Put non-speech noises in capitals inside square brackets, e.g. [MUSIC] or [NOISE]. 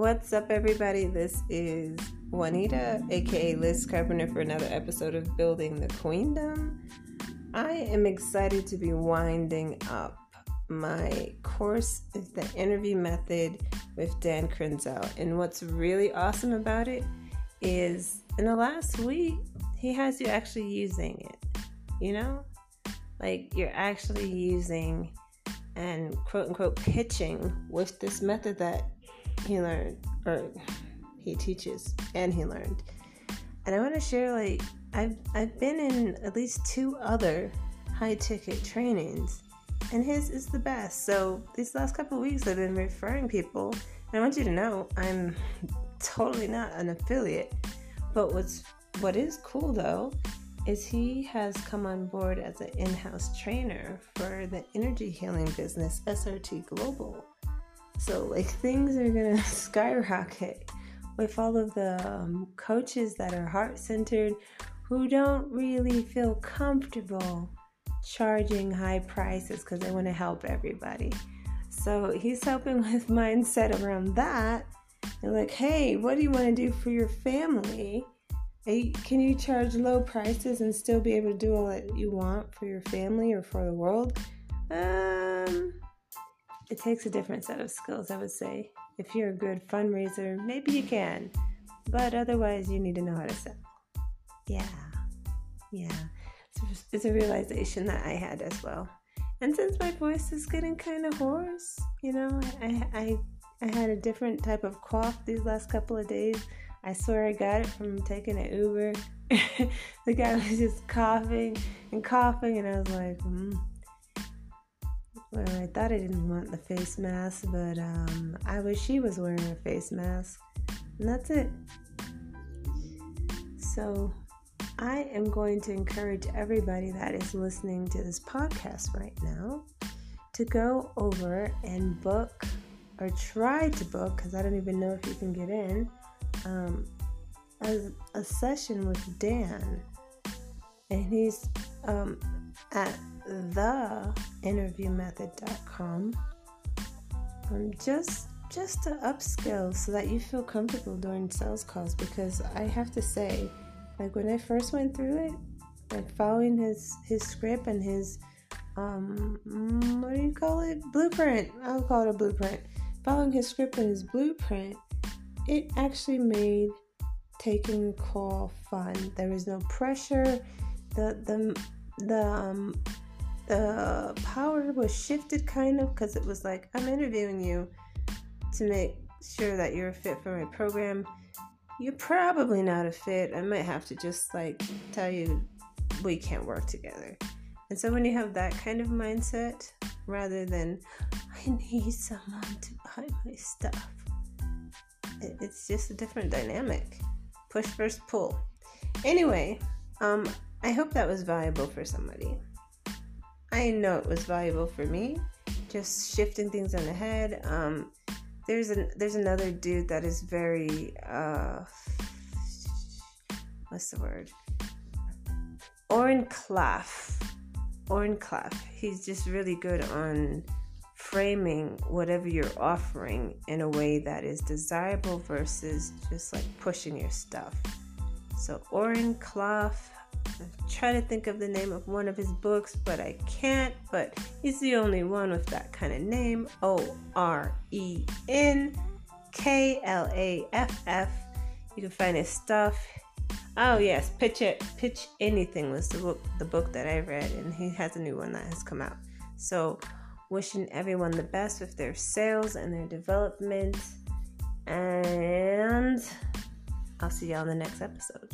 What's up, everybody? This is Juanita, aka Liz Carpenter, for another episode of Building the Queendom. I am excited to be winding up my course, is the interview method with Dan Krenzel. And what's really awesome about it is in the last week, he has you actually using it. You know? Like you're actually using and quote unquote pitching with this method that he learned or he teaches and he learned. And I want to share like I've I've been in at least two other high ticket trainings and his is the best. So these last couple weeks I've been referring people and I want you to know I'm totally not an affiliate. But what's what is cool though is he has come on board as an in-house trainer for the energy healing business SRT Global. So like things are gonna [LAUGHS] skyrocket with all of the um, coaches that are heart-centered who don't really feel comfortable charging high prices because they want to help everybody. So he's helping [LAUGHS] with mindset around that. And like, hey, what do you want to do for your family? Can you charge low prices and still be able to do all that you want for your family or for the world? Um, it takes a different set of skills, I would say. If you're a good fundraiser, maybe you can, but otherwise, you need to know how to sell. Yeah, yeah. It's, a realization that I had as well. And since my voice is getting kind of hoarse, you know, I, I, I had a different type of cough these last couple of days. I swear I got it from taking an Uber. [LAUGHS] the guy was just coughing and coughing, and I was like, mm. Well, I thought I didn't want the face mask, but um, I wish she was wearing a face mask. And that's it. So, I am going to encourage everybody that is listening to this podcast right now to go over and book or try to book, because I don't even know if you can get in, um, a, a session with Dan. And he's um, at theinterviewmethod.com um, just just to upskill so that you feel comfortable during sales calls because I have to say like when I first went through it like following his his script and his um what do you call it? Blueprint. I'll call it a blueprint. Following his script and his blueprint it actually made taking call fun. There was no pressure the the the um the power was shifted kind of because it was like, I'm interviewing you to make sure that you're a fit for my program. You're probably not a fit. I might have to just like tell you we can't work together. And so when you have that kind of mindset, rather than I need someone to buy my stuff, it's just a different dynamic. Push versus pull. Anyway, um, I hope that was valuable for somebody. I know it was valuable for me, just shifting things on the head. Um, there's an there's another dude that is very uh, what's the word? Oren Klaff. Oren Klaff. He's just really good on framing whatever you're offering in a way that is desirable versus just like pushing your stuff. So Oren Klaff try to think of the name of one of his books, but I can't. But he's the only one with that kind of name O R E N K L A F F. You can find his stuff. Oh yes, pitch it, pitch anything was the book, the book that I read, and he has a new one that has come out. So, wishing everyone the best with their sales and their development, and I'll see y'all in the next episode.